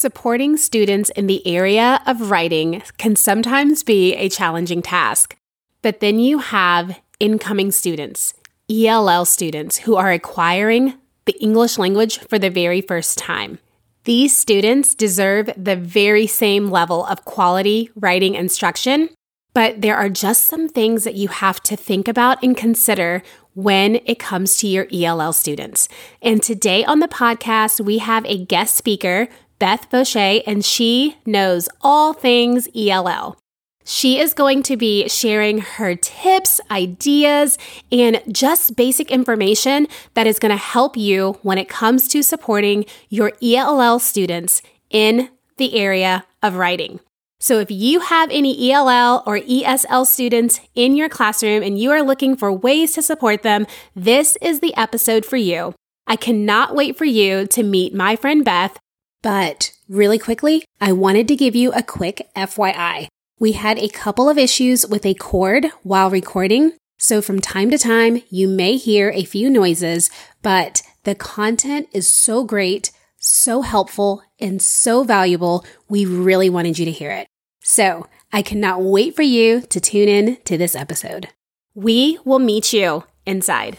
Supporting students in the area of writing can sometimes be a challenging task. But then you have incoming students, ELL students, who are acquiring the English language for the very first time. These students deserve the very same level of quality writing instruction, but there are just some things that you have to think about and consider when it comes to your ELL students. And today on the podcast, we have a guest speaker Beth Vaucher, and she knows all things ELL. She is going to be sharing her tips, ideas, and just basic information that is going to help you when it comes to supporting your ELL students in the area of writing. So, if you have any ELL or ESL students in your classroom and you are looking for ways to support them, this is the episode for you. I cannot wait for you to meet my friend Beth but really quickly, I wanted to give you a quick FYI. We had a couple of issues with a cord while recording, so from time to time, you may hear a few noises, but the content is so great, so helpful, and so valuable. We really wanted you to hear it. So I cannot wait for you to tune in to this episode. We will meet you inside.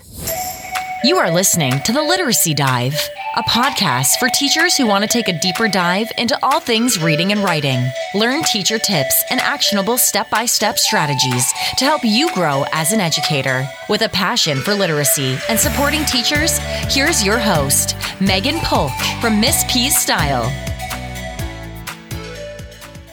You are listening to the Literacy Dive, a podcast for teachers who want to take a deeper dive into all things reading and writing. Learn teacher tips and actionable step by step strategies to help you grow as an educator. With a passion for literacy and supporting teachers, here's your host, Megan Polk from Miss P's Style.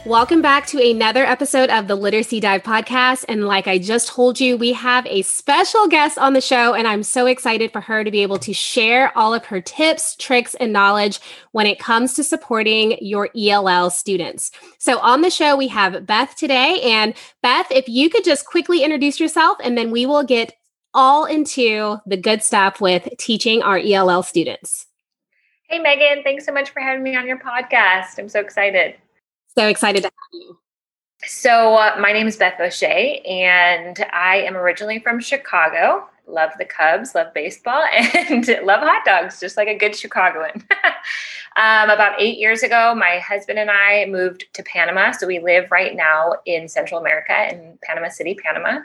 Welcome back to another episode of the Literacy Dive podcast. And like I just told you, we have a special guest on the show, and I'm so excited for her to be able to share all of her tips, tricks, and knowledge when it comes to supporting your ELL students. So on the show, we have Beth today. And Beth, if you could just quickly introduce yourself, and then we will get all into the good stuff with teaching our ELL students. Hey, Megan, thanks so much for having me on your podcast. I'm so excited. So excited to have you. So, uh, my name is Beth Vaucher, and I am originally from Chicago. Love the Cubs, love baseball, and love hot dogs, just like a good Chicagoan. um, about eight years ago, my husband and I moved to Panama. So, we live right now in Central America in Panama City, Panama.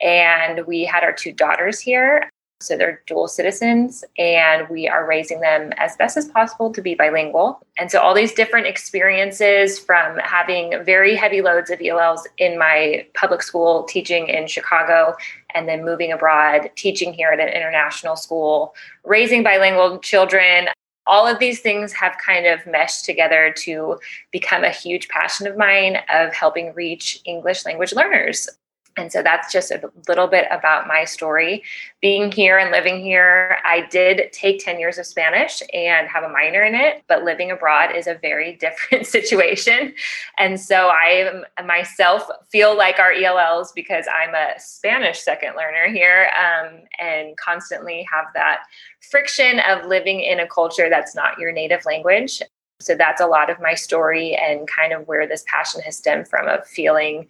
And we had our two daughters here. So they're dual citizens, and we are raising them as best as possible to be bilingual. And so, all these different experiences from having very heavy loads of ELLs in my public school teaching in Chicago, and then moving abroad, teaching here at an international school, raising bilingual children. All of these things have kind of meshed together to become a huge passion of mine of helping reach English language learners and so that's just a little bit about my story. Being here and living here, I did take 10 years of Spanish and have a minor in it, but living abroad is a very different situation. And so I myself feel like our ELLs because I'm a Spanish second learner here um, and constantly have that friction of living in a culture that's not your native language. So that's a lot of my story and kind of where this passion has stemmed from of feeling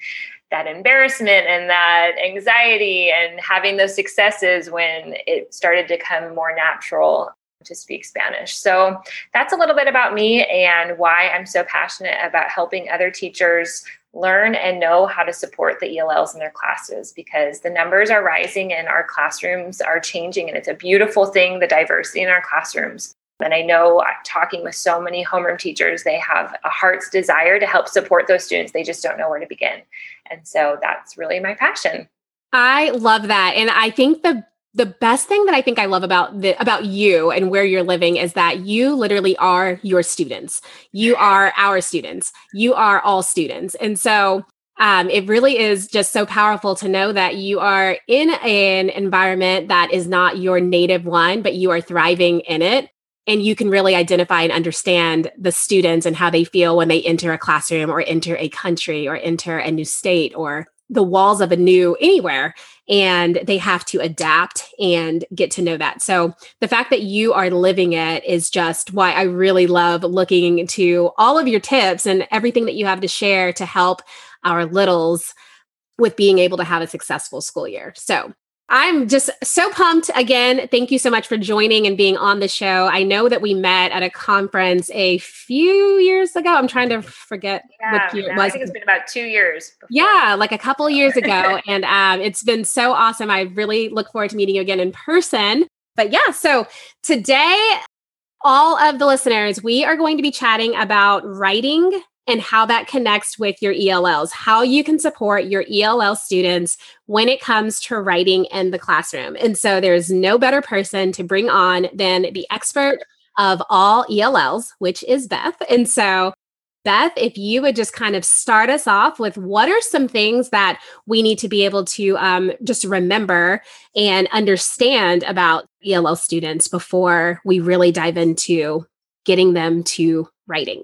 that embarrassment and that anxiety and having those successes when it started to come more natural to speak Spanish. So that's a little bit about me and why I'm so passionate about helping other teachers learn and know how to support the ELLs in their classes because the numbers are rising and our classrooms are changing and it's a beautiful thing the diversity in our classrooms. And I know uh, talking with so many homeroom teachers, they have a heart's desire to help support those students. They just don't know where to begin. And so that's really my passion. I love that. And I think the the best thing that I think I love about the about you and where you're living is that you literally are your students. You are our students. You are all students. And so um, it really is just so powerful to know that you are in an environment that is not your native one, but you are thriving in it and you can really identify and understand the students and how they feel when they enter a classroom or enter a country or enter a new state or the walls of a new anywhere and they have to adapt and get to know that. So the fact that you are living it is just why I really love looking into all of your tips and everything that you have to share to help our littles with being able to have a successful school year. So I'm just so pumped again. Thank you so much for joining and being on the show. I know that we met at a conference a few years ago. I'm trying to forget yeah, what year it was. I think it's been about two years. Before. Yeah, like a couple years ago. and um, it's been so awesome. I really look forward to meeting you again in person. But yeah, so today, all of the listeners, we are going to be chatting about writing and how that connects with your ELLs, how you can support your ELL students when it comes to writing in the classroom. And so there's no better person to bring on than the expert of all ELLs, which is Beth. And so Beth, if you would just kind of start us off with what are some things that we need to be able to um, just remember and understand about ELL students before we really dive into getting them to writing?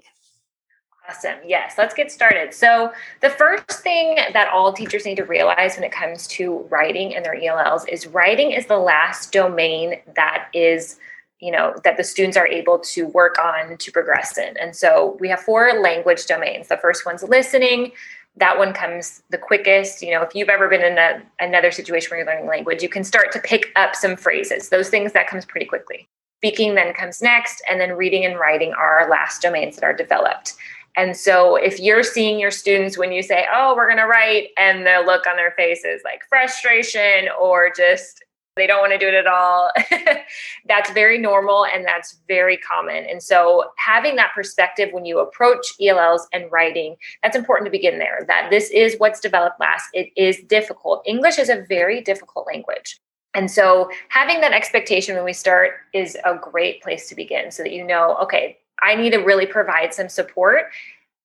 Awesome. Yes, let's get started. So, the first thing that all teachers need to realize when it comes to writing and their ELLs is writing is the last domain that is, you know, that the students are able to work on to progress in. And so, we have four language domains. The first one's listening. That one comes the quickest. You know, if you've ever been in a, another situation where you're learning language, you can start to pick up some phrases. Those things that comes pretty quickly. Speaking then comes next, and then reading and writing are our last domains that are developed. And so if you're seeing your students when you say, oh, we're going to write, and the look on their face is like frustration or just they don't want to do it at all, that's very normal and that's very common. And so having that perspective when you approach ELLs and writing, that's important to begin there, that this is what's developed last. It is difficult. English is a very difficult language. And so having that expectation when we start is a great place to begin so that you know, okay, I need to really provide some support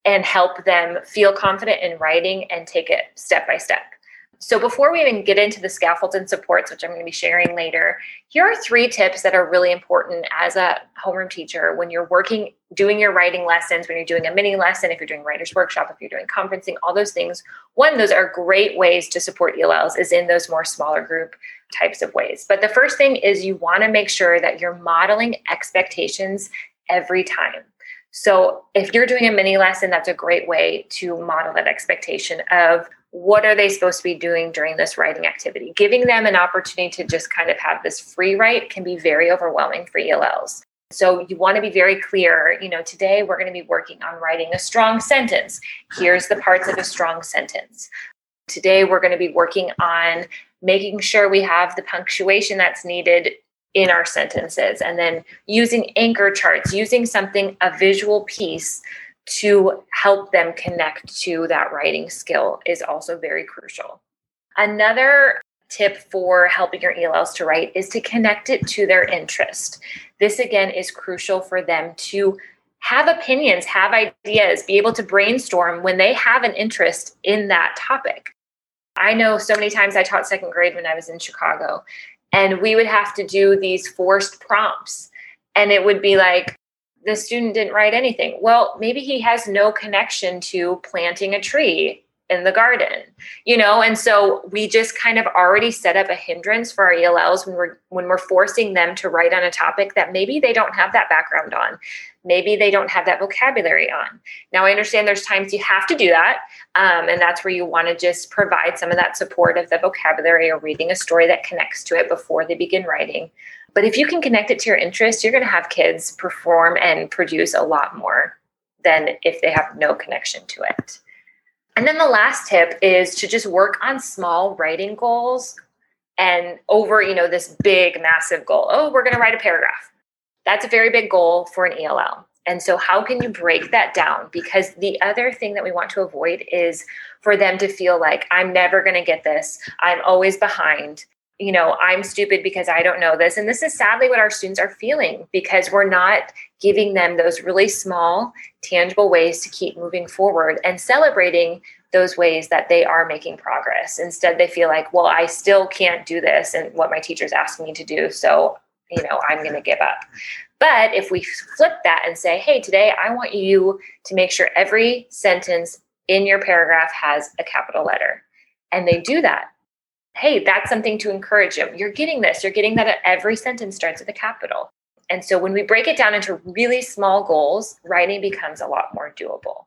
and help them feel confident in writing and take it step by step. So, before we even get into the scaffolds and supports, which I'm going to be sharing later, here are three tips that are really important as a homeroom teacher when you're working, doing your writing lessons, when you're doing a mini lesson, if you're doing writer's workshop, if you're doing conferencing, all those things. One, those are great ways to support ELLs, is in those more smaller group types of ways. But the first thing is you want to make sure that you're modeling expectations every time. So if you're doing a mini lesson, that's a great way to model that expectation of what are they supposed to be doing during this writing activity. Giving them an opportunity to just kind of have this free write can be very overwhelming for ELLs. So you want to be very clear, you know, today we're going to be working on writing a strong sentence. Here's the parts of a strong sentence. Today we're going to be working on making sure we have the punctuation that's needed in our sentences. And then using anchor charts using something a visual piece to help them connect to that writing skill is also very crucial. Another tip for helping your ells to write is to connect it to their interest. This again is crucial for them to have opinions have ideas be able to brainstorm when they have an interest in that topic. I know so many times I taught second grade when I was in Chicago, and we would have to do these forced prompts. And it would be like the student didn't write anything. Well maybe he has no connection to planting a tree in the garden you know? And so we just kind of already set up a hindrance for our ells when we're when we're forcing them to write on a topic that maybe they don't have that background on maybe they don't have that vocabulary on now i understand there's times you have to do that um, and that's where you want to just provide some of that support of the vocabulary or reading a story that connects to it before they begin writing but if you can connect it to your interest you're going to have kids perform and produce a lot more than if they have no connection to it and then the last tip is to just work on small writing goals and over, you know, this big massive goal. Oh, we're going to write a paragraph. That's a very big goal for an ELL. And so, how can you break that down? Because the other thing that we want to avoid is for them to feel like, I'm never going to get this. I'm always behind you know, I'm stupid because I don't know this. And this is sadly what our students are feeling because we're not giving them those really small, tangible ways to keep moving forward and celebrating those ways that they are making progress. Instead, they feel like, well, I still can't do this and what my teacher's asking me to do. So, you know, I'm going to give up. But if we flip that and say, hey, today I want you to make sure every sentence in your paragraph has a capital letter. And they do that hey, that's something to encourage them. You're getting this. You're getting that every sentence starts with a capital. And so when we break it down into really small goals, writing becomes a lot more doable.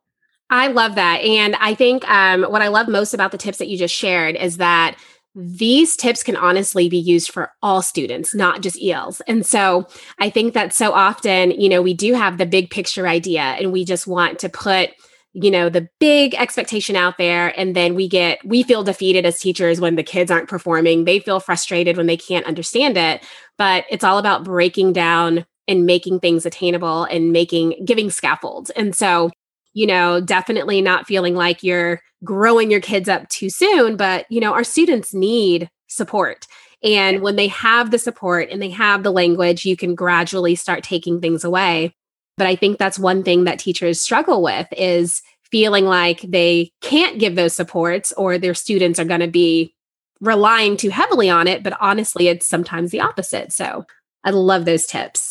I love that. And I think um, what I love most about the tips that you just shared is that these tips can honestly be used for all students, not just ELs. And so I think that so often, you know, we do have the big picture idea and we just want to put you know the big expectation out there and then we get we feel defeated as teachers when the kids aren't performing. They feel frustrated when they can't understand it. But it's all about breaking down and making things attainable and making giving scaffolds. And so you know definitely not feeling like you're growing your kids up too soon but you know our students need support. And when they have the support and they have the language you can gradually start taking things away. But i think that's one thing that teachers struggle with is feeling like they can't give those supports or their students are going to be relying too heavily on it but honestly it's sometimes the opposite. So i love those tips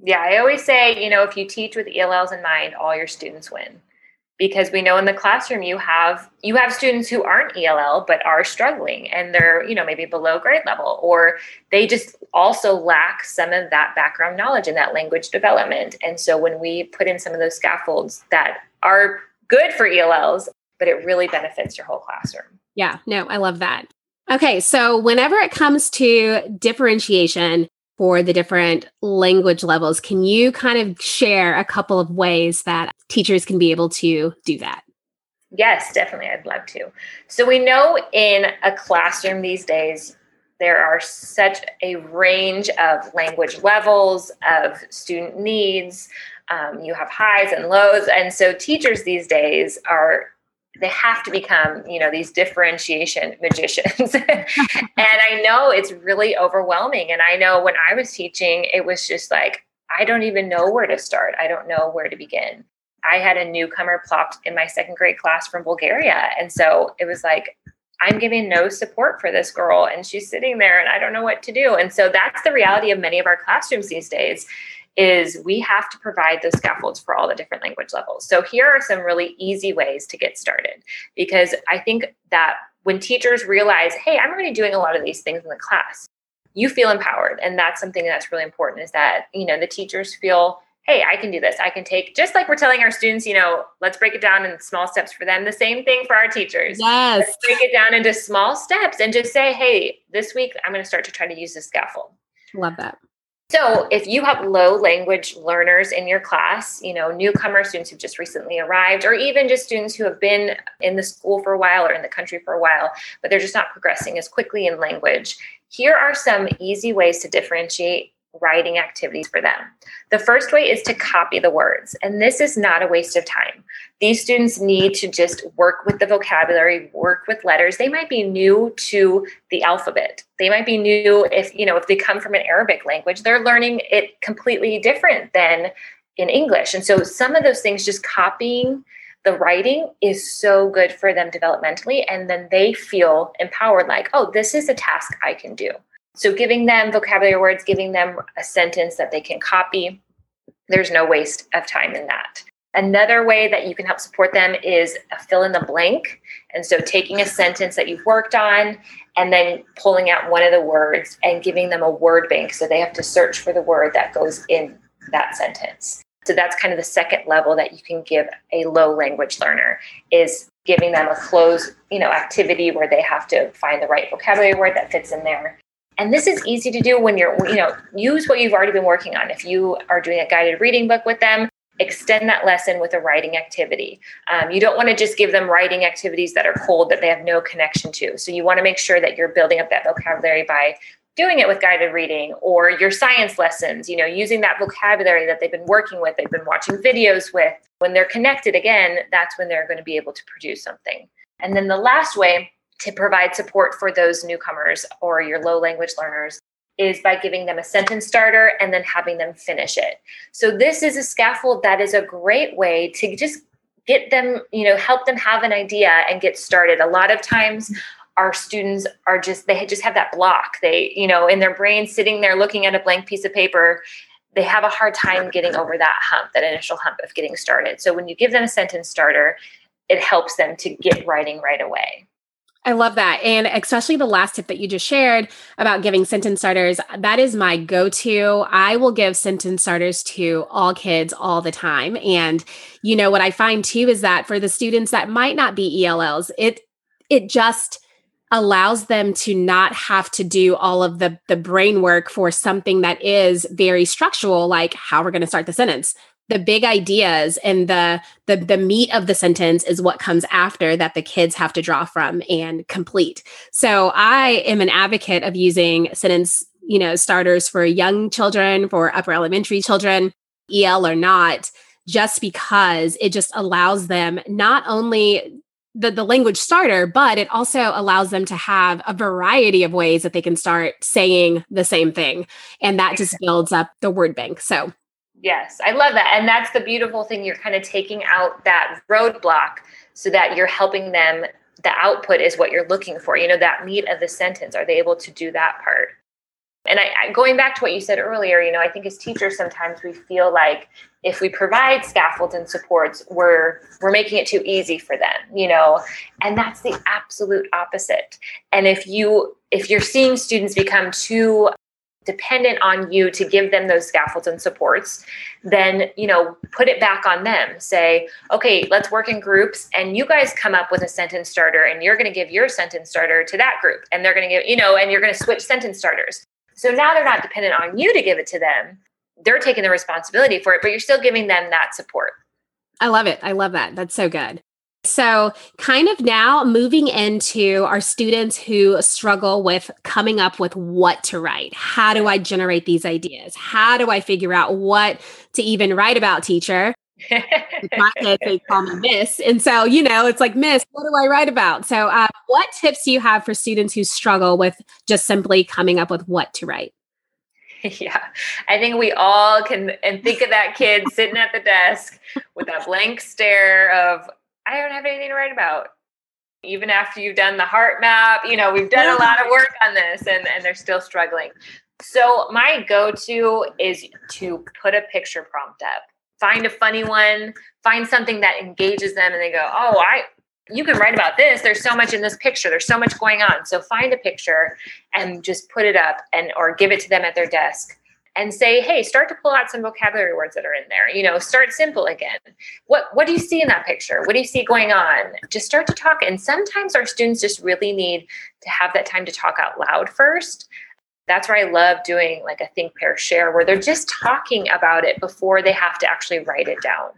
yeah i always say you know if you teach with ells in mind all your students win because we know in the classroom you have you have students who aren't ELL but are struggling and they're you know maybe below grade level or they just also lack some of that background knowledge and that language development and so when we put in some of those scaffolds that are good for ELLs but it really benefits your whole classroom. Yeah, no, I love that. Okay, so whenever it comes to differentiation, for the different language levels. Can you kind of share a couple of ways that teachers can be able to do that? Yes, definitely. I'd love to. So, we know in a classroom these days, there are such a range of language levels, of student needs. Um, you have highs and lows. And so, teachers these days are they have to become you know these differentiation magicians. And i know it's really overwhelming. And i know when i was teaching it was just like i don't even know where to start. I don't know where to begin. I had a newcomer plopped in my second grade class from bulgaria. And so it was like i'm giving no support for this girl. And she's sitting there and i don't know what to do. And so that's the reality of many of our classrooms these days is we have to provide those scaffolds for all the different language levels. So here are some really easy ways to get started because I think that when teachers realize, hey, I'm already doing a lot of these things in the class, you feel empowered. And that's something that's really important is that, you know, the teachers feel, hey, I can do this. I can take, just like we're telling our students, you know, let's break it down in small steps for them. The same thing for our teachers. Yes. Let's break it down into small steps and just say, hey, this week I'm going to start to try to use this scaffold. Love that. So, if you have low language learners in your class, you know, newcomer students who've just recently arrived, or even just students who have been in the school for a while or in the country for a while, but they're just not progressing as quickly in language, here are some easy ways to differentiate writing activities for them. The first way is to copy the words, and this is not a waste of time. These students need to just work with the vocabulary, work with letters. They might be new to the alphabet. They might be new if, you know, if they come from an Arabic language, they're learning it completely different than in English. And so some of those things just copying the writing is so good for them developmentally and then they feel empowered like, "Oh, this is a task I can do." So giving them vocabulary words, giving them a sentence that they can copy, there's no waste of time in that. Another way that you can help support them is a fill in the blank. And so taking a sentence that you've worked on and then pulling out one of the words and giving them a word bank. So they have to search for the word that goes in that sentence. So that's kind of the second level that you can give a low language learner is giving them a closed, you know, activity where they have to find the right vocabulary word that fits in there and this is easy to do when you're, you know, use what you've already been working on. If you are doing a guided reading book with them, extend that lesson with a writing activity. Um, you don't want to just give them writing activities that are cold that they have no connection to. So you want to make sure that you're building up that vocabulary by doing it with guided reading or your science lessons, you know, using that vocabulary that they've been working with, they've been watching videos with. When they're connected again, that's when they're going to be able to produce something. And then the last way to provide support for those newcomers or your low language learners is by giving them a sentence starter and then having them finish it. So this is a scaffold that is a great way to just get them, you know, help them have an idea and get started. A lot of times our students are just they just have that block. They, you know, in their brain sitting there looking at a blank piece of paper, they have a hard time getting over that hump, that initial hump of getting started. So when you give them a sentence starter, it helps them to get writing right away. I love that. And especially the last tip that you just shared about giving sentence starters, that is my go to. I will give sentence starters to all kids all the time. And, you know, what I find too is that for the students that might not be ELLs, it, it just, allows them to not have to do all of the the brain work for something that is very structural like how we're going to start the sentence the big ideas and the, the the meat of the sentence is what comes after that the kids have to draw from and complete so i am an advocate of using sentence you know starters for young children for upper elementary children el or not just because it just allows them not only the, the language starter, but it also allows them to have a variety of ways that they can start saying the same thing. And that just builds up the word bank. So, yes, I love that. And that's the beautiful thing. You're kind of taking out that roadblock so that you're helping them. The output is what you're looking for. You know, that meat of the sentence. Are they able to do that part? and I, going back to what you said earlier you know i think as teachers sometimes we feel like if we provide scaffolds and supports we're we're making it too easy for them you know and that's the absolute opposite and if you if you're seeing students become too dependent on you to give them those scaffolds and supports then you know put it back on them say okay let's work in groups and you guys come up with a sentence starter and you're going to give your sentence starter to that group and they're going to give you know and you're going to switch sentence starters so now they're not dependent on you to give it to them. They're taking the responsibility for it, but you're still giving them that support. I love it. I love that. That's so good. So, kind of now moving into our students who struggle with coming up with what to write. How do I generate these ideas? How do I figure out what to even write about, teacher? my kids they call me miss and so you know it's like miss what do i write about so uh, what tips do you have for students who struggle with just simply coming up with what to write yeah i think we all can and think of that kid sitting at the desk with that blank stare of i don't have anything to write about even after you've done the heart map you know we've done a lot of work on this and, and they're still struggling so my go-to is to put a picture prompt up find a funny one, find something that engages them and they go, "Oh, I you can write about this. There's so much in this picture. There's so much going on." So find a picture and just put it up and or give it to them at their desk and say, "Hey, start to pull out some vocabulary words that are in there. You know, start simple again. What what do you see in that picture? What do you see going on? Just start to talk and sometimes our students just really need to have that time to talk out loud first that's where I love doing like a think, pair, share, where they're just talking about it before they have to actually write it down.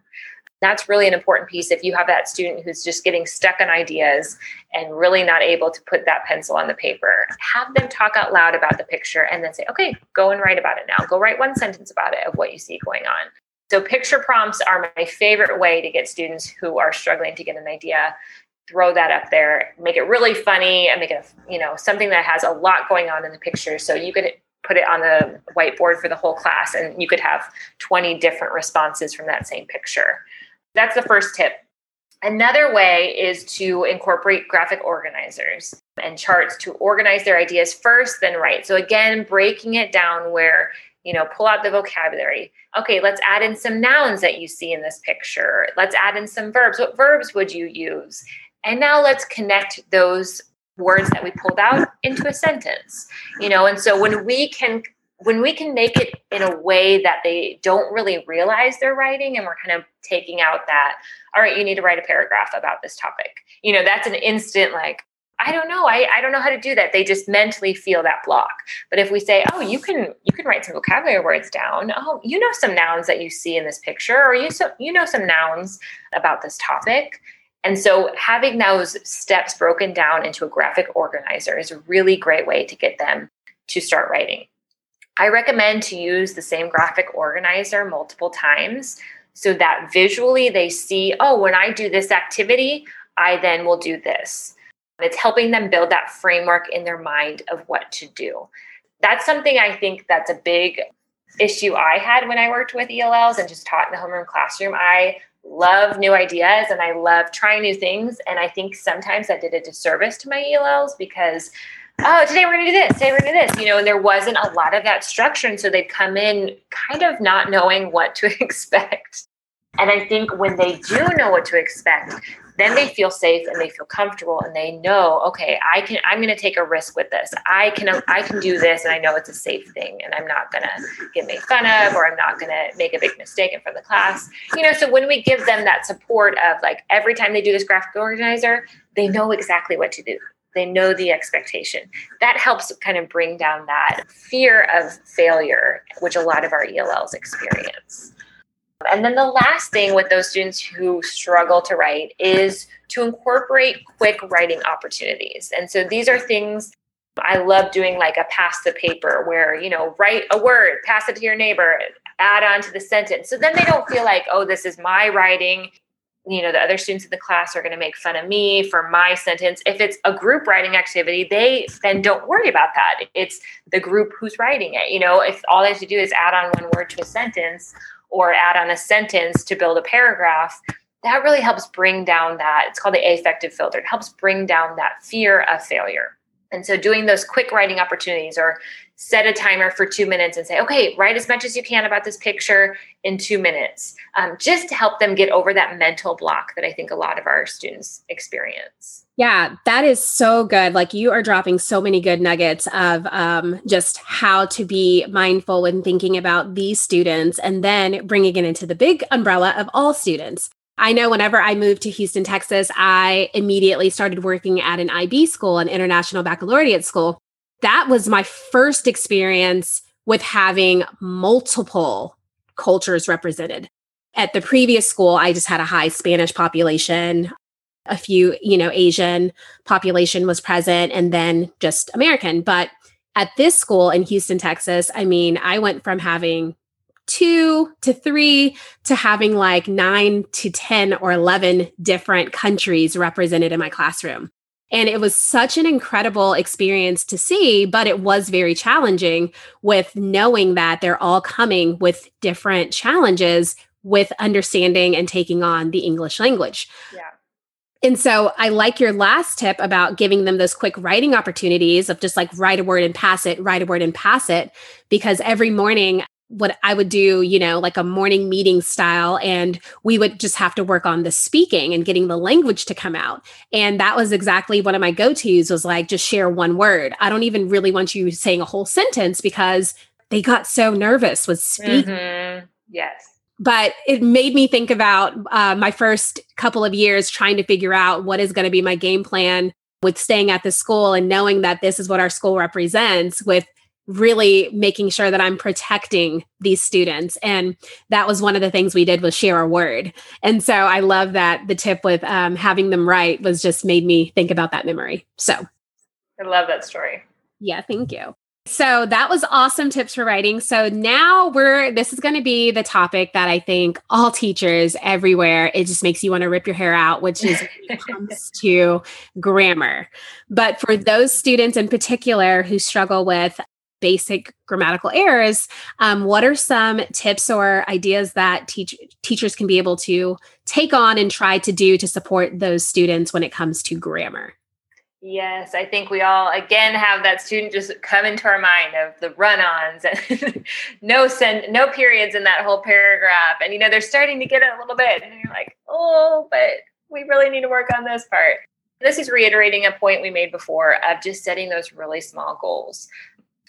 That's really an important piece. If you have that student who's just getting stuck on ideas and really not able to put that pencil on the paper, have them talk out loud about the picture and then say, okay, go and write about it now. Go write one sentence about it of what you see going on. So, picture prompts are my favorite way to get students who are struggling to get an idea throw that up there, make it really funny and make it, you know, something that has a lot going on in the picture. So you could put it on the whiteboard for the whole class and you could have 20 different responses from that same picture. That's the first tip. Another way is to incorporate graphic organizers and charts to organize their ideas first, then write. So again, breaking it down where you know, pull out the vocabulary. Okay, let's add in some nouns that you see in this picture. Let's add in some verbs. What verbs would you use? And now let's connect those words that we pulled out into a sentence. You know, and so when we can when we can make it in a way that they don't really realize they're writing and we're kind of taking out that all right you need to write a paragraph about this topic. You know that's an instant like i don't know. I, I don't know how to do that. They just mentally feel that block. But if we say oh you can you can write some vocabulary words down. Oh you know some nouns that you see in this picture or you so you know some nouns about this topic. And so having those steps broken down into a graphic organizer is a really great way to get them to start writing. I recommend to use the same graphic organizer multiple times so that visually they see, oh, when I do this activity, I then will do this. It's helping them build that framework in their mind of what to do. That's something I think that's a big issue I had when I worked with ELLs and just taught in the homeroom classroom. I love new ideas and I love trying new things. And I think sometimes I did a disservice to my ELLs because, oh, today we're going to do this, today we're going to do this, you know, and there wasn't a lot of that structure. And so they'd come in kind of not knowing what to expect. And I think when they do know what to expect, then they feel safe and they feel comfortable and they know okay i can i'm going to take a risk with this i can i can do this and i know it's a safe thing and i'm not going to get made fun of or i'm not going to make a big mistake in front of the class you know so when we give them that support of like every time they do this graphic organizer they know exactly what to do they know the expectation. That helps kind of bring down that fear of failure, which a lot of our ELLs experience. And then the last thing with those students who struggle to write is to incorporate quick writing opportunities. And so these are things I love doing like a pass the paper where, you know, write a word, pass it to your neighbor, add on to the sentence. So then they don't feel like, oh, this is my writing. You know, the other students in the class are going to make fun of me for my sentence. If it's a group writing activity, they then don't worry about that. It's the group who's writing it. You know, if all they have to do is add on one word to a sentence or add on a sentence to build a paragraph, that really helps bring down that. It's called the affective filter. It helps bring down that fear of failure. And so doing those quick writing opportunities or set a timer for two minutes and say, okay, write as much as you can about this picture in two minutes, um, just to help them get over that mental block that I think a lot of our students experience. Yeah, that is so good. Like you are dropping so many good nuggets of um, just how to be mindful when thinking about these students and then bringing it into the big umbrella of all students. I know whenever I moved to Houston, Texas, I immediately started working at an IB school, an international baccalaureate school. That was my first experience with having multiple cultures represented. At the previous school, I just had a high Spanish population, a few, you know, Asian population was present, and then just American. But at this school in Houston, Texas, I mean, I went from having two to three to having like nine to 10 or 11 different countries represented in my classroom. And it was such an incredible experience to see, but it was very challenging with knowing that they're all coming with different challenges with understanding and taking on the English language. Yeah. And so I like your last tip about giving them those quick writing opportunities of just like write a word and pass it, write a word and pass it. Because every morning what I would do, you know, like a morning meeting style. And we would just have to work on the speaking and getting the language to come out. And that was exactly one of my go tos was like, just share one word. I don't even really want you saying a whole sentence because they got so nervous with speaking. Mm-hmm. Yes. But it made me think about uh, my first couple of years trying to figure out what is going to be my game plan with staying at the school and knowing that this is what our school represents with really making sure that I'm protecting these students. And that was one of the things we did was share a word. And so I love that the tip with um, having them write was just made me think about that memory. So I love that story. Yeah, thank you. So that was awesome tips for writing. So now we're this is going to be the topic that I think all teachers everywhere it just makes you want to rip your hair out, which is when it comes to grammar. But for those students in particular who struggle with basic grammatical errors, um, what are some tips or ideas that teach- teachers can be able to take on and try to do to support those students when it comes to grammar? Yes, I think we all again have that student just come into our mind of the run-ons and no send no periods in that whole paragraph. And you know, they're starting to get it a little bit. And you're like, oh, but we really need to work on this part. This is reiterating a point we made before of just setting those really small goals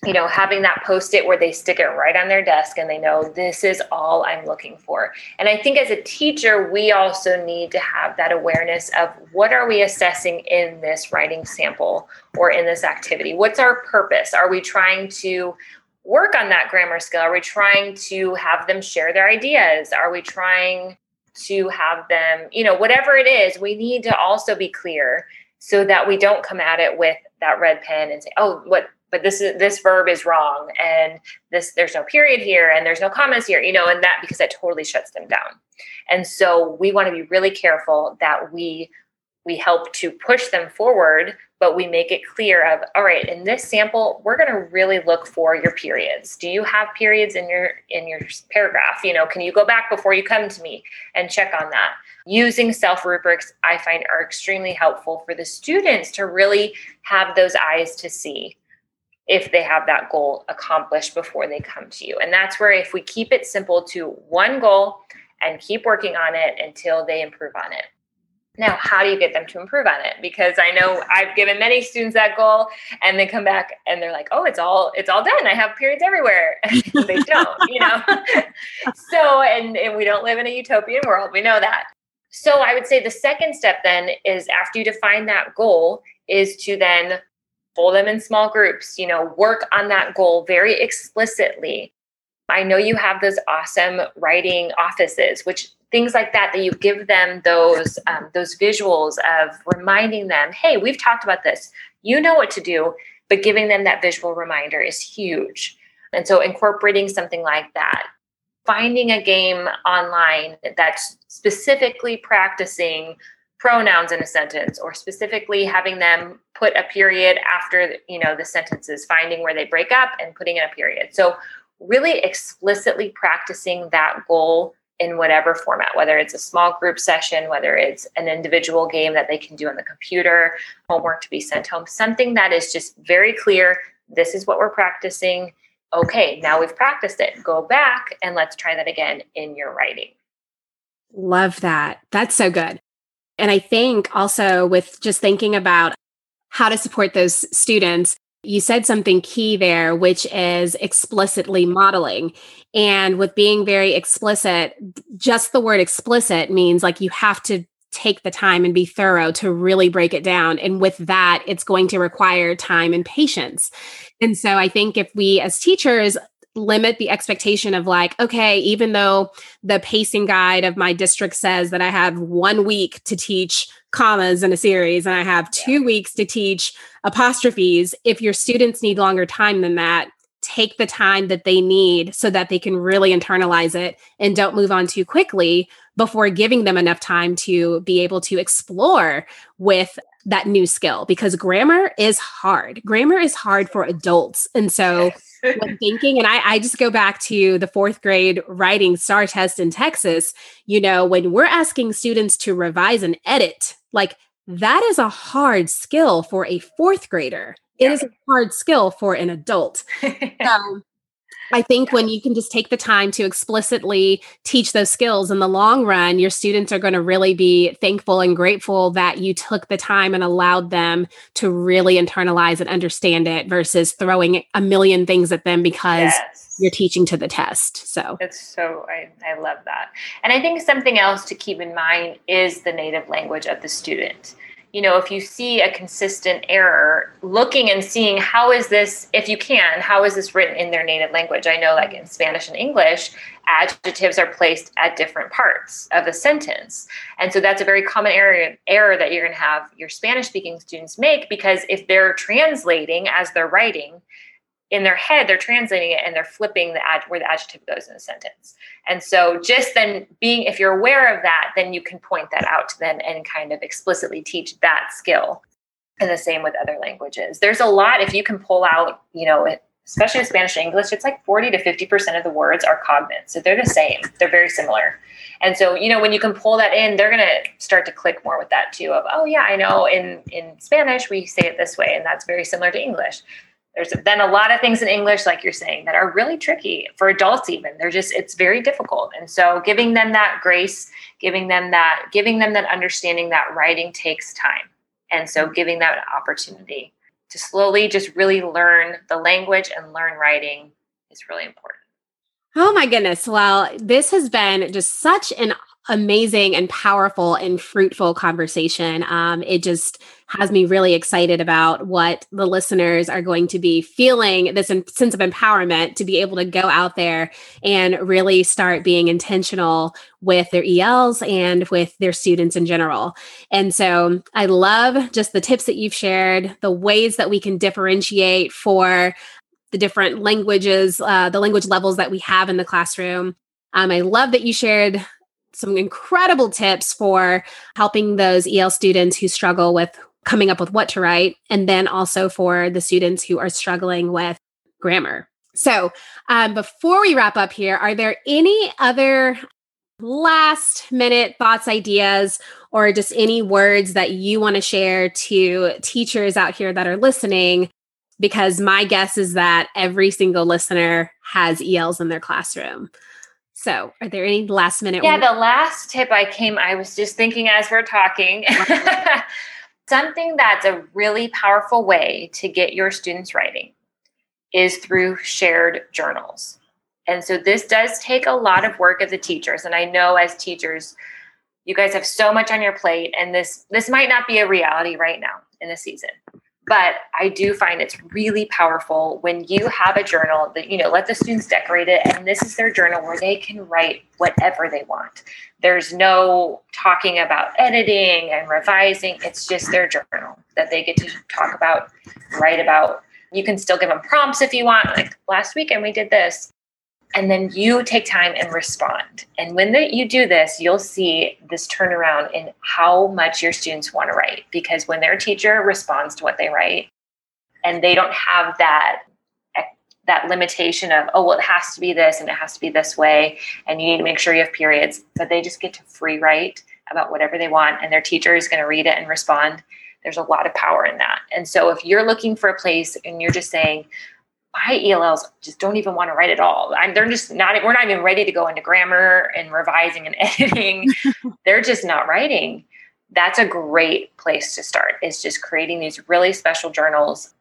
you know, having that post it where they stick it right on their desk and they know this is all I'm looking for. And I think as a teacher, we also need to have that awareness of what are we assessing in this writing sample or in this activity? What's our purpose? Are we trying to work on that grammar skill? Are we trying to have them share their ideas? Are we trying to have them, you know, whatever it is, we need to also be clear so that we don't come at it with that red pen and say, oh, what but this is this verb is wrong and this there's no period here and there's no commas here you know and that because that totally shuts them down. And so we want to be really careful that we we help to push them forward but we make it clear of all right in this sample we're going to really look for your periods. Do you have periods in your in your paragraph? You know can you go back before you come to me and check on that? Using self rubrics i find are extremely helpful for the students to really have those eyes to see if they have that goal accomplished before they come to you. And that's where, if we keep it simple to one goal and keep working on it until they improve on it. Now, how do you get them to improve on it? Because I know I've given many students that goal and they come back and they're like, "Oh, it's all it's all done. I have periods everywhere." they don't, you know. so, and, and we don't live in a utopian world. We know that. So, I would say the second step then is after you define that goal is to then pull them in small groups, you know, work on that goal very explicitly. I know you have those awesome writing offices, which things like that that you give them those um, those visuals of reminding them, hey, we've talked about this. You know what to do, but giving them that visual reminder is huge. And so incorporating something like that, finding a game online that's specifically practicing pronouns in a sentence or specifically having them put a period after you know the sentences finding where they break up and putting in a period. So really explicitly practicing that goal in whatever format whether it's a small group session whether it's an individual game that they can do on the computer homework to be sent home something that is just very clear this is what we're practicing. Okay now we've practiced it. Go back and let's try that again in your writing. Love that. That's so good and I think also with just thinking about how to support those students, you said something key there, which is explicitly modeling. And with being very explicit, just the word explicit means like you have to take the time and be thorough to really break it down. And with that, it's going to require time and patience. And so I think if we as teachers limit the expectation of like, okay, even though the pacing guide of my district says that I have one week to teach commas in a series and I have two weeks to teach apostrophes, if your students need longer time than that, take the time that they need so that they can really internalize it and don't move on too quickly before giving them enough time to be able to explore with that new skill because grammar is hard. Grammar is hard for adults. And so when thinking, and I, I just go back to the fourth grade writing STAAR test in Texas, you know, when we're asking students to revise and edit, like that is a hard skill for a fourth grader. It yeah. is a hard skill for an adult. so I think when you can just take the time to explicitly teach those skills in the long run, your students are going to really be thankful and grateful that you took the time and allowed them to really internalize and understand it versus throwing a million things at them because yes. you're teaching to the test. So it's so, I, I love that. And I think something else to keep in mind is the native language of the student you know, if you see a consistent error, looking and seeing how is this, if you can, how is this written in their native language? I know, like in Spanish and English, adjectives are placed at different parts of the sentence. And so that's a very common error, error that you're going to have your Spanish speaking students make because if they're translating as they're writing, in their head they're translating it and they're flipping the ad where the adjective goes in a sentence. And so just then being if you're aware of that then you can point that out to them and kind of explicitly teach that skill. And the same with other languages. There's a lot if you can pull out you know especially with spanish and english it's like 40 to 50% of the words are cognates so they're the same. They're very similar. And so you know when you can pull that in they're going to start to click more with that too of oh yeah i know in in spanish we say it this way and that's very similar to english there's then a lot of things in English, like you're saying, that are really tricky for adults, even. They're just, it's very difficult. And so giving them that grace, giving them that, giving them that understanding that writing takes time. And so giving that opportunity to slowly just really learn the language and learn writing is really important. Oh my goodness. Well, this has been just such an amazing and powerful and fruitful conversation. Um, it just has me really excited about what the listeners are going to be feeling this in- sense of empowerment to be able to go out there and really start being intentional with their ELs and with their students in general. And so I love just the tips that you've shared, the ways that we can differentiate for the different languages, uh, the language levels that we have in the classroom. Um, I love that you shared some incredible tips for helping those EL students who struggle with coming up with what to write, and then also for the students who are struggling with grammar. So, um, before we wrap up here, are there any other last minute thoughts, ideas, or just any words that you want to share to teachers out here that are listening? Because my guess is that every single listener has ELs in their classroom. So, are there any last minute? Yeah, the last tip I came, I was just thinking as we're talking. Something that's a really powerful way to get your students writing is through shared journals. And so this does take a lot of work of the teachers. And I know as teachers, you guys have so much on your plate and this this might not be a reality right now in the season but i do find it's really powerful when you have a journal that you know let the students decorate it and this is their journal where they can write whatever they want. There's no talking about editing and revising. It's just their journal that they get to talk about write about. You can still give them prompts if you want. Like last weekend we did this and then you take time and respond. And when the, you do this, you'll see this turnaround in how much your students want to write. Because when their teacher responds to what they write, and they don't have that eh, that limitation of oh well it has to be this and it has to be this way and you need to make sure you have periods but they just get to free write about whatever they want and their teacher is going to read it and respond there's a lot of power in that and so if you're looking for a place and you're just saying my ELLs just don't even want to write at all. I'm, they're just not, we're not even ready to go into grammar and revising and editing. they're just not writing. That's a great place to start is just creating these really special journals.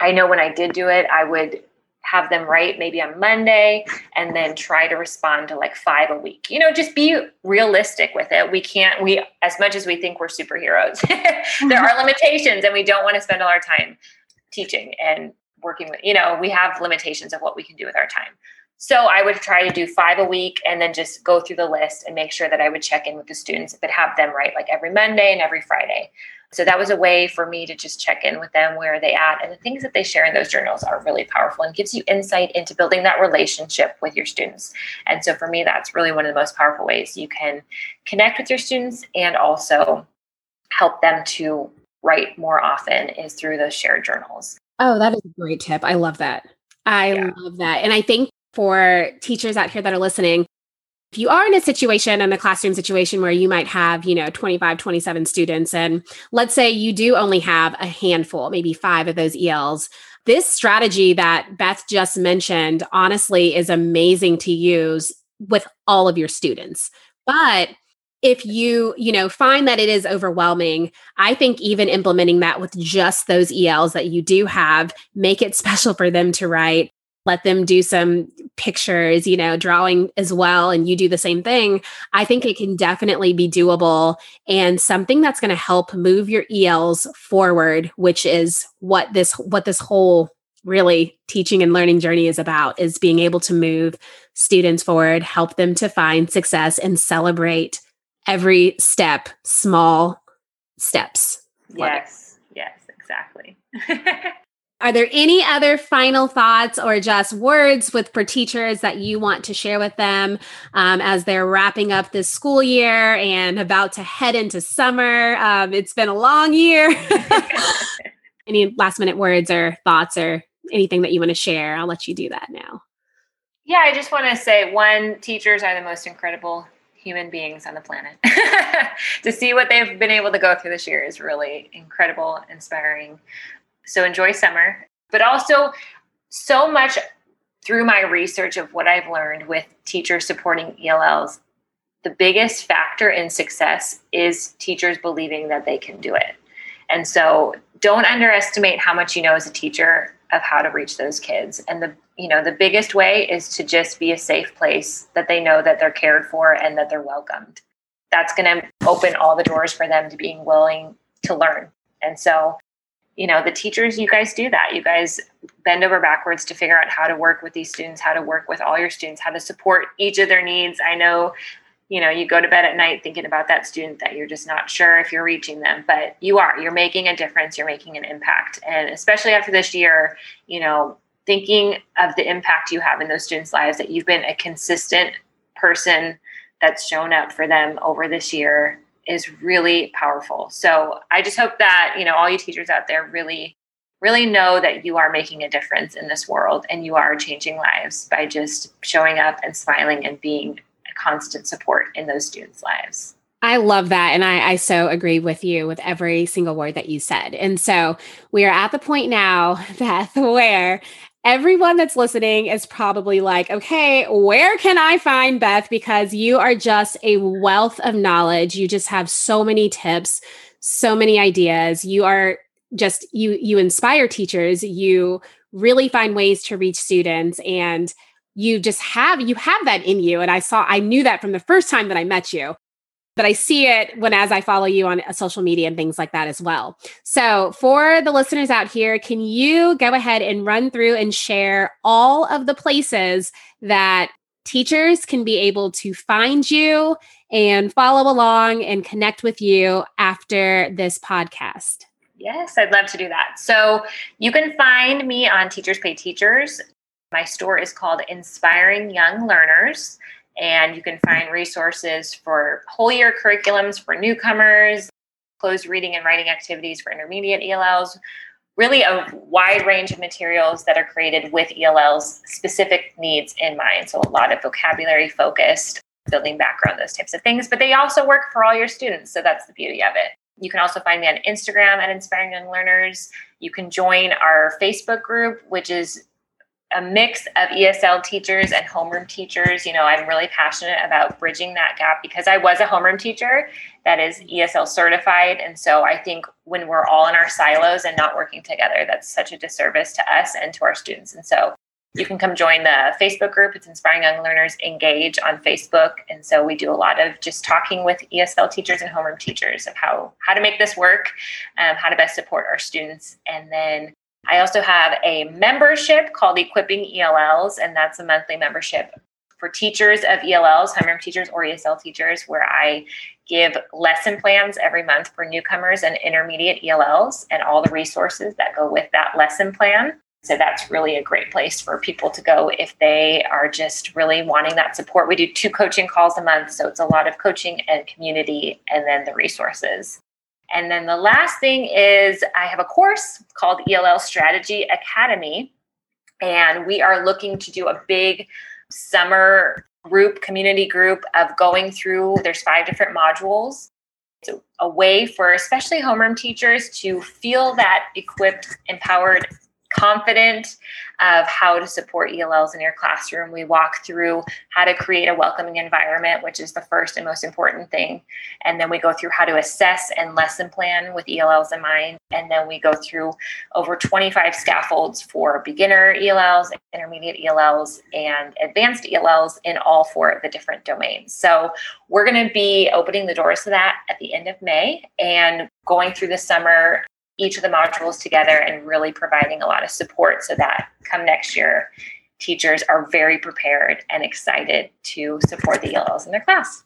I know when I did do it, I would have them write maybe on Monday and then try to respond to like five a week. You know, just be realistic with it. We can't, we, as much as we think we're superheroes, there are limitations and we don't want to spend all our time teaching and working with, you know, we have limitations of what we can do with our time. So I would try to do five a week and then just go through the list and make sure that I would check in with the students, but have them write like every Monday and every Friday. So that was a way for me to just check in with them where are they at and the things that they share in those journals are really powerful and gives you insight into building that relationship with your students. And so for me that's really one of the most powerful ways you can connect with your students and also help them to write more often is through those shared journals. Oh, that is a great tip. I love that. I yeah. love that. And I think for teachers out here that are listening, if you are in a situation in a classroom situation where you might have, you know, 25, 27 students, and let's say you do only have a handful, maybe five of those ELs, this strategy that Beth just mentioned honestly is amazing to use with all of your students. But if you you know find that it is overwhelming i think even implementing that with just those els that you do have make it special for them to write let them do some pictures you know drawing as well and you do the same thing i think it can definitely be doable and something that's going to help move your els forward which is what this what this whole really teaching and learning journey is about is being able to move students forward help them to find success and celebrate every step, small steps. Yes, yes, exactly. Are there any other final thoughts or just words with for teachers that you want to share with them um, as they're wrapping up this school year and about to head into summer? Um, it's been a long year. any last minute words or thoughts or anything that you want to share? I'll let you do that now. Yeah, I just want to say one, teachers are the most incredible human beings on the planet. to see what they've been able to go through this year is really incredible, inspiring. So enjoy summer, but also so much through my research of what I've learned with teachers supporting ELLs. The biggest factor in success is teachers believing that they can do it. And so don't underestimate how much you know as a teacher of how to reach those kids. And the you know the biggest way is to just be a safe place that they know that they're cared for and that they're welcomed. That's going to open all the doors for them to being willing to learn. And so you know the teachers you guys do that. You guys bend over backwards to figure out how to work with these students how to work with all your students how to support each of their needs. I know you know you go to bed at night thinking about that student that you're just not sure if you're reaching them but you are. You're making a difference. You're making an impact. And especially after this year you know thinking of the impact you have in those students' lives, that you've been a consistent person that's shown up for them over this year is really powerful. So I just hope that, you know, all you teachers out there really, really know that you are making a difference in this world and you are changing lives by just showing up and smiling and being a constant support in those students' lives. I love that. And I, I so agree with you with every single word that you said. And so we are at the point now, Beth, where everyone that's listening is probably like, okay, where can I find Beth? Because you are just a wealth of knowledge. You just have so many tips, so many ideas. You are just you you inspire teachers you really find ways to reach students and you just have you have that in you and i saw i knew that from the first time that i met you but I see it when as I follow you on uh, social media and things like that as well. So, for the listeners out here, can you go ahead and run through and share all of the places that teachers can be able to find you and follow along and connect with you after this podcast? Yes, I'd love to do that. So, you can find me on Teachers Pay Teachers. My store is called Inspiring Young Learners and you can find resources for whole year curriculums for newcomers, close reading and writing activities for intermediate ELLs, really a wide range of materials that are created with ELL's specific needs in mind. So a lot of vocabulary focused, building background, those types of things. But they also work for all your students. So that's the beauty of it. You can also find me on Instagram at Inspiring Young Learners. You can join our Facebook group, which is a mix of ESL teachers and homeroom teachers. You know, I'm really passionate about bridging that gap because I was a homeroom teacher that is ESL certified. And so I think when we're all in our silos and not working together, that's such a disservice to us and to our students. And so you can come join the Facebook group. It's Inspiring Young Learners Engage on Facebook. And so we do a lot of just talking with ESL teachers and homeroom teachers of how, how to make this work, um, how to best support our students. And then I also have a membership called Equipping ELLs, and that's a monthly membership for teachers of ELLs, homeroom teachers or ESL teachers, where I give lesson plans every month for newcomers and intermediate ELLs and all the resources that go with that lesson plan. So that's really a great place for people to go if they are just really wanting that support. We do two coaching calls a month, so it's a lot of coaching and community and then the resources. And then the last thing is I have a course called ELL Strategy Academy. And we are looking to do a big summer group, community group of going through, there's five different modules. It's a, a way for especially homeroom teachers to feel that equipped, empowered confident of how to support ELLs in your classroom. We walk through how to create a welcoming environment, which is the first and most important thing. And then we go through how to assess and lesson plan with ELLs in mind. And then we go through over 25 scaffolds for beginner ELLs, intermediate ELLs, and advanced ELLs in all four of the different domains. So we're going to be opening the doors to that at the end of May and going through the summer each of the modules together and really providing a lot of support so that come next year, teachers are very prepared and excited to support the ELLs in their class.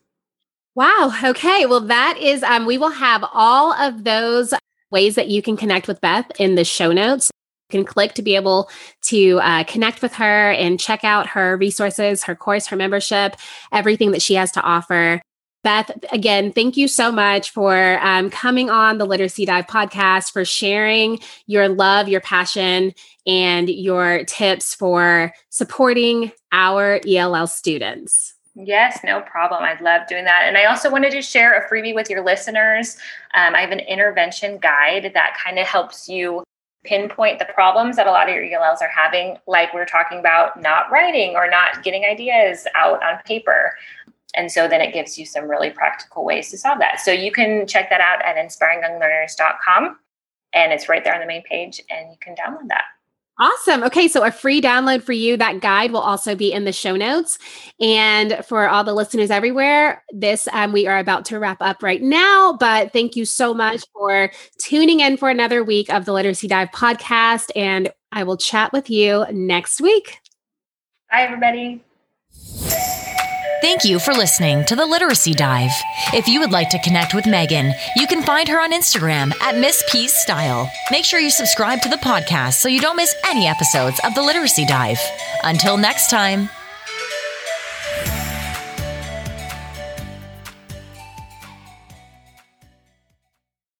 Wow. Okay. Well, that is, um, we will have all of those ways that you can connect with Beth in the show notes. You can click to be able to uh, connect with her and check out her resources, her course, her membership, everything that she has to offer. Beth, again, thank you so much for um, coming on the Literacy Dive podcast, for sharing your love, your passion, and your tips for supporting our ELL students. Yes, no problem. I love doing that. And I also wanted to share a freebie with your listeners. Um, I have an intervention guide that kind of helps you pinpoint the problems that a lot of your ELLs are having, like we are talking about not writing or not getting ideas out on paper. And so then it gives you some really practical ways to solve that. So you can check that out at inspiringyounglearners.com and it's right there on the main page and you can download that. Awesome. Okay, so a free download for you. That guide will also be in the show notes. And for all the listeners everywhere, this um, we are about to wrap up right now. But thank you so much for tuning in for another week of the Literacy Dive podcast. And I will chat with you next week. Bye, everybody. Thank you for listening to the Literacy Dive. If you would like to connect with Megan, you can find her on Instagram at Miss Peace Style. Make sure you subscribe to the podcast so you don't miss any episodes of the Literacy Dive. Until next time.